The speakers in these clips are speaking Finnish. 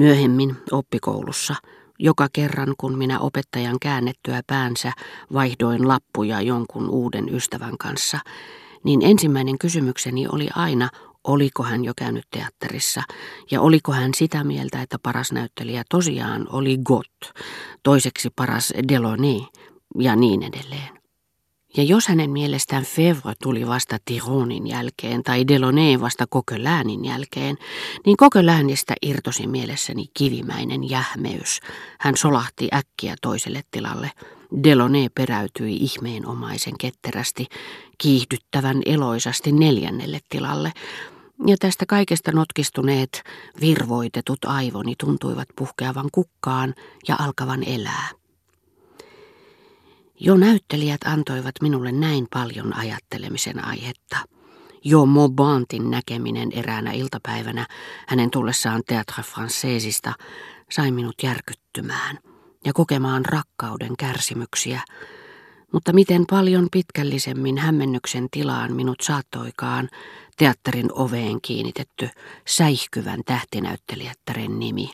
Myöhemmin oppikoulussa, joka kerran kun minä opettajan käännettyä päänsä vaihdoin lappuja jonkun uuden ystävän kanssa, niin ensimmäinen kysymykseni oli aina, oliko hän jo käynyt teatterissa ja oliko hän sitä mieltä, että paras näyttelijä tosiaan oli Gott, toiseksi paras Delaunay ja niin edelleen. Ja jos hänen mielestään Fevre tuli vasta Tironin jälkeen tai Delaunay vasta Coquelinin jälkeen, niin Coquelinista irtosi mielessäni kivimäinen jähmeys. Hän solahti äkkiä toiselle tilalle. Delaunay peräytyi ihmeenomaisen ketterästi, kiihdyttävän eloisasti neljännelle tilalle, ja tästä kaikesta notkistuneet, virvoitetut aivoni tuntuivat puhkeavan kukkaan ja alkavan elää. Jo näyttelijät antoivat minulle näin paljon ajattelemisen aihetta. Jo Maubantin näkeminen eräänä iltapäivänä hänen tullessaan Théâtre Françaisista sai minut järkyttymään ja kokemaan rakkauden kärsimyksiä, mutta miten paljon pitkällisemmin hämmennyksen tilaan minut saattoikaan teatterin oveen kiinnitetty säihkyvän tähtinäyttelijättären nimi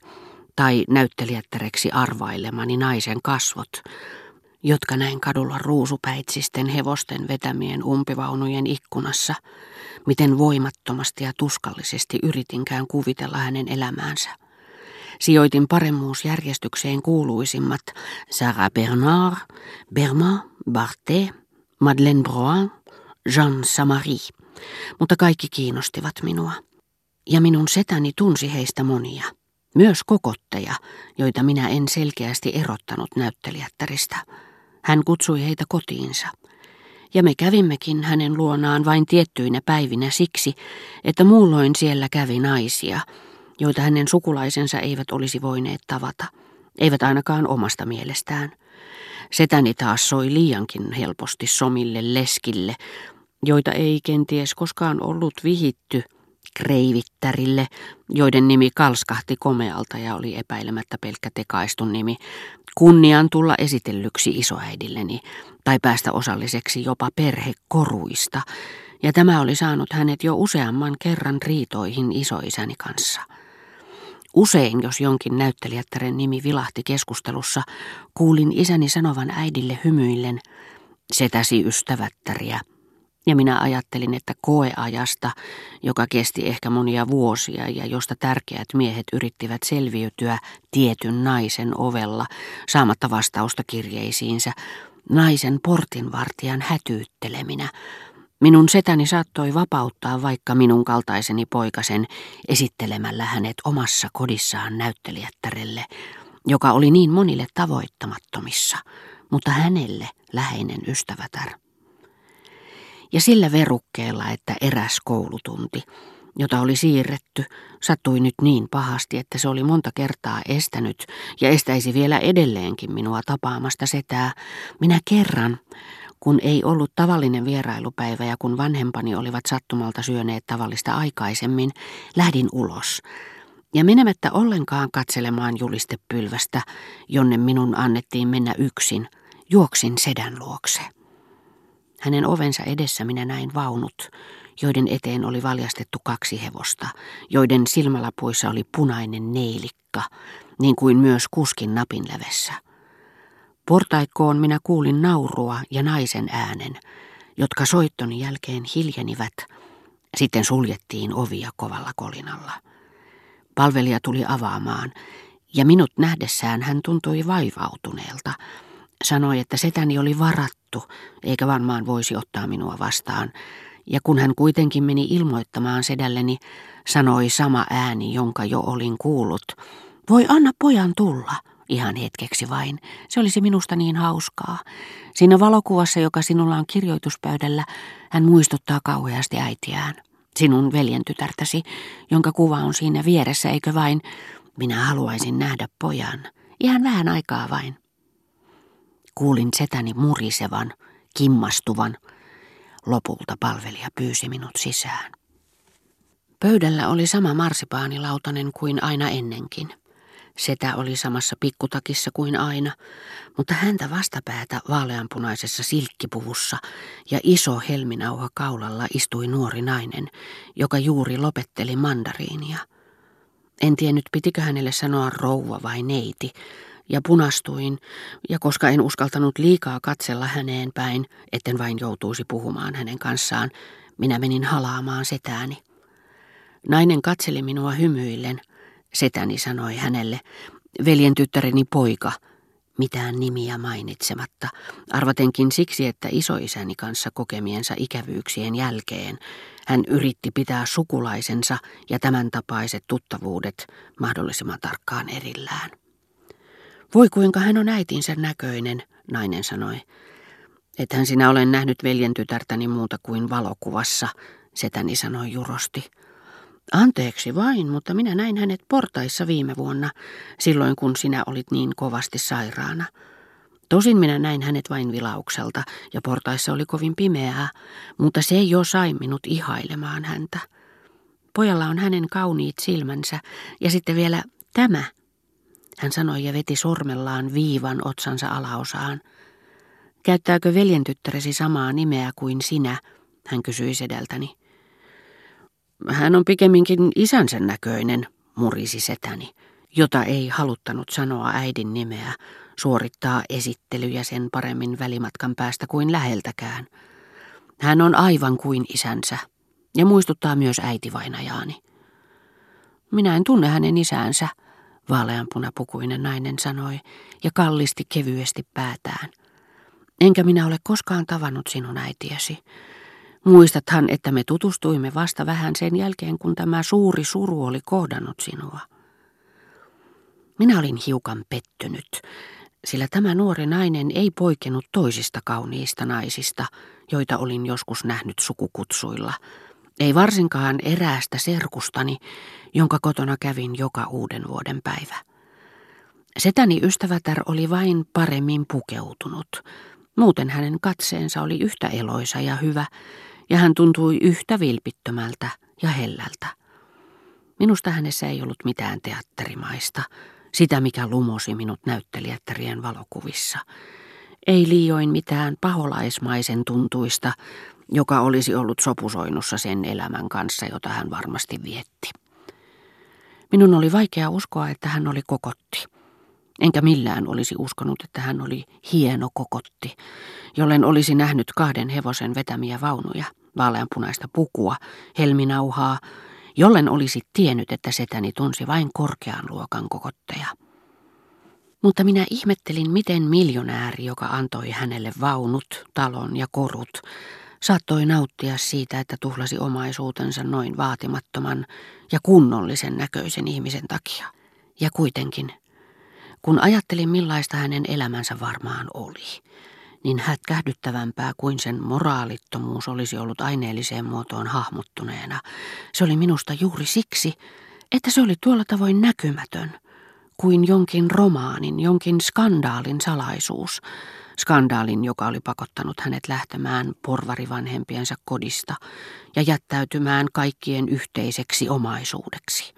tai näyttelijättäreksi arvailemani naisen kasvot, jotka näin kadulla ruusupäitsisten hevosten vetämien umpivaunujen ikkunassa, miten voimattomasti ja tuskallisesti yritinkään kuvitella hänen elämäänsä. Sijoitin paremmuusjärjestykseen kuuluisimmat Sarah Bernard, Berma, Barthé, Madeleine Broin, Jean Samari, mutta kaikki kiinnostivat minua. Ja minun setäni tunsi heistä monia. Myös kokotteja, joita minä en selkeästi erottanut näyttelijättäristä. Hän kutsui heitä kotiinsa. Ja me kävimmekin hänen luonaan vain tiettyinä päivinä siksi, että muulloin siellä kävi naisia, joita hänen sukulaisensa eivät olisi voineet tavata, eivät ainakaan omasta mielestään. Setäni taas soi liiankin helposti somille leskille, joita ei kenties koskaan ollut vihitty – kreivittärille, joiden nimi kalskahti komealta ja oli epäilemättä pelkkä tekaistun nimi, kunnian tulla esitellyksi isoäidilleni tai päästä osalliseksi jopa perhekoruista, ja tämä oli saanut hänet jo useamman kerran riitoihin isoisäni kanssa. Usein, jos jonkin näyttelijättären nimi vilahti keskustelussa, kuulin isäni sanovan äidille hymyillen, setäsi ystävättäriä – ja minä ajattelin, että koeajasta, joka kesti ehkä monia vuosia ja josta tärkeät miehet yrittivät selviytyä tietyn naisen ovella saamatta vastausta kirjeisiinsä, naisen portinvartijan hätyytteleminä, minun setäni saattoi vapauttaa vaikka minun kaltaiseni poikasen esittelemällä hänet omassa kodissaan näyttelijättärelle, joka oli niin monille tavoittamattomissa, mutta hänelle läheinen ystävätär ja sillä verukkeella, että eräs koulutunti, jota oli siirretty, sattui nyt niin pahasti, että se oli monta kertaa estänyt ja estäisi vielä edelleenkin minua tapaamasta setää. Minä kerran, kun ei ollut tavallinen vierailupäivä ja kun vanhempani olivat sattumalta syöneet tavallista aikaisemmin, lähdin ulos. Ja menemättä ollenkaan katselemaan julistepylvästä, jonne minun annettiin mennä yksin, juoksin sedän luokse. Hänen ovensa edessä minä näin vaunut, joiden eteen oli valjastettu kaksi hevosta, joiden silmälapuissa oli punainen neilikka, niin kuin myös kuskin napinlävessä. Portaikkoon minä kuulin naurua ja naisen äänen, jotka soittoni jälkeen hiljenivät. Sitten suljettiin ovia kovalla kolinalla. Palvelija tuli avaamaan, ja minut nähdessään hän tuntui vaivautuneelta, Sanoi, että setäni oli varattu, eikä varmaan voisi ottaa minua vastaan. Ja kun hän kuitenkin meni ilmoittamaan sedälleni, sanoi sama ääni, jonka jo olin kuullut. Voi anna pojan tulla, ihan hetkeksi vain. Se olisi minusta niin hauskaa. Siinä valokuvassa, joka sinulla on kirjoituspöydällä, hän muistuttaa kauheasti äitiään. Sinun veljen tytärtäsi, jonka kuva on siinä vieressä, eikö vain? Minä haluaisin nähdä pojan. Ihan vähän aikaa vain. Kuulin setäni murisevan, kimmastuvan. Lopulta palvelija pyysi minut sisään. Pöydällä oli sama marsipaanilautanen kuin aina ennenkin. Setä oli samassa pikkutakissa kuin aina, mutta häntä vastapäätä vaaleanpunaisessa silkkipuvussa ja iso helminauha kaulalla istui nuori nainen, joka juuri lopetteli mandariinia. En tiennyt, pitikö hänelle sanoa rouva vai neiti, ja punastuin, ja koska en uskaltanut liikaa katsella häneen päin, etten vain joutuisi puhumaan hänen kanssaan, minä menin halaamaan setääni. Nainen katseli minua hymyillen. Setäni sanoi hänelle, veljen tyttäreni poika, mitään nimiä mainitsematta, arvatenkin siksi, että isoisäni kanssa kokemiensa ikävyyksien jälkeen hän yritti pitää sukulaisensa ja tämän tapaiset tuttavuudet mahdollisimman tarkkaan erillään. Voi kuinka hän on äitinsä näköinen, nainen sanoi. Ethän sinä olen nähnyt veljen tytärtäni muuta kuin valokuvassa, setäni sanoi jurosti. Anteeksi vain, mutta minä näin hänet portaissa viime vuonna, silloin kun sinä olit niin kovasti sairaana. Tosin minä näin hänet vain vilaukselta ja portaissa oli kovin pimeää, mutta se jo sai minut ihailemaan häntä. Pojalla on hänen kauniit silmänsä ja sitten vielä tämä. Hän sanoi ja veti sormellaan viivan otsansa alaosaan. Käyttääkö veljentyttäresi samaa nimeä kuin sinä? Hän kysyi sedeltäni. Hän on pikemminkin isänsä näköinen, murisi setäni, jota ei haluttanut sanoa äidin nimeä, suorittaa esittelyjä sen paremmin välimatkan päästä kuin läheltäkään. Hän on aivan kuin isänsä ja muistuttaa myös äitivainajaani. Minä en tunne hänen isäänsä, vaaleanpunapukuinen nainen sanoi ja kallisti kevyesti päätään. Enkä minä ole koskaan tavannut sinun äitiesi. Muistathan, että me tutustuimme vasta vähän sen jälkeen, kun tämä suuri suru oli kohdannut sinua. Minä olin hiukan pettynyt, sillä tämä nuori nainen ei poikennut toisista kauniista naisista, joita olin joskus nähnyt sukukutsuilla, ei varsinkaan eräästä serkustani, jonka kotona kävin joka uuden vuoden päivä. Setäni ystävätär oli vain paremmin pukeutunut. Muuten hänen katseensa oli yhtä eloisa ja hyvä, ja hän tuntui yhtä vilpittömältä ja hellältä. Minusta hänessä ei ollut mitään teatterimaista, sitä mikä lumosi minut näyttelijättärien valokuvissa. Ei liioin mitään paholaismaisen tuntuista, joka olisi ollut sopusoinnussa sen elämän kanssa, jota hän varmasti vietti. Minun oli vaikea uskoa, että hän oli kokotti. Enkä millään olisi uskonut, että hän oli hieno kokotti, jollen olisi nähnyt kahden hevosen vetämiä vaunuja, vaaleanpunaista pukua, helminauhaa, jollen olisi tiennyt, että setäni tunsi vain korkean luokan kokotteja. Mutta minä ihmettelin, miten miljonääri, joka antoi hänelle vaunut, talon ja korut, saattoi nauttia siitä, että tuhlasi omaisuutensa noin vaatimattoman ja kunnollisen näköisen ihmisen takia. Ja kuitenkin, kun ajattelin millaista hänen elämänsä varmaan oli, niin hätkähdyttävämpää kuin sen moraalittomuus olisi ollut aineelliseen muotoon hahmottuneena. Se oli minusta juuri siksi, että se oli tuolla tavoin näkymätön, kuin jonkin romaanin, jonkin skandaalin salaisuus, skandaalin, joka oli pakottanut hänet lähtemään porvarivanhempiensa kodista ja jättäytymään kaikkien yhteiseksi omaisuudeksi,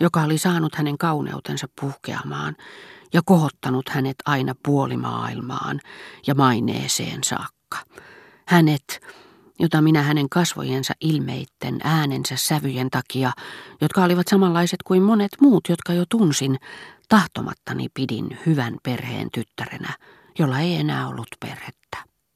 joka oli saanut hänen kauneutensa puhkeamaan ja kohottanut hänet aina puolimaailmaan ja maineeseen saakka. Hänet, jota minä hänen kasvojensa ilmeitten, äänensä sävyjen takia, jotka olivat samanlaiset kuin monet muut, jotka jo tunsin, tahtomattani pidin hyvän perheen tyttärenä, jolla ei enää ollut perhettä.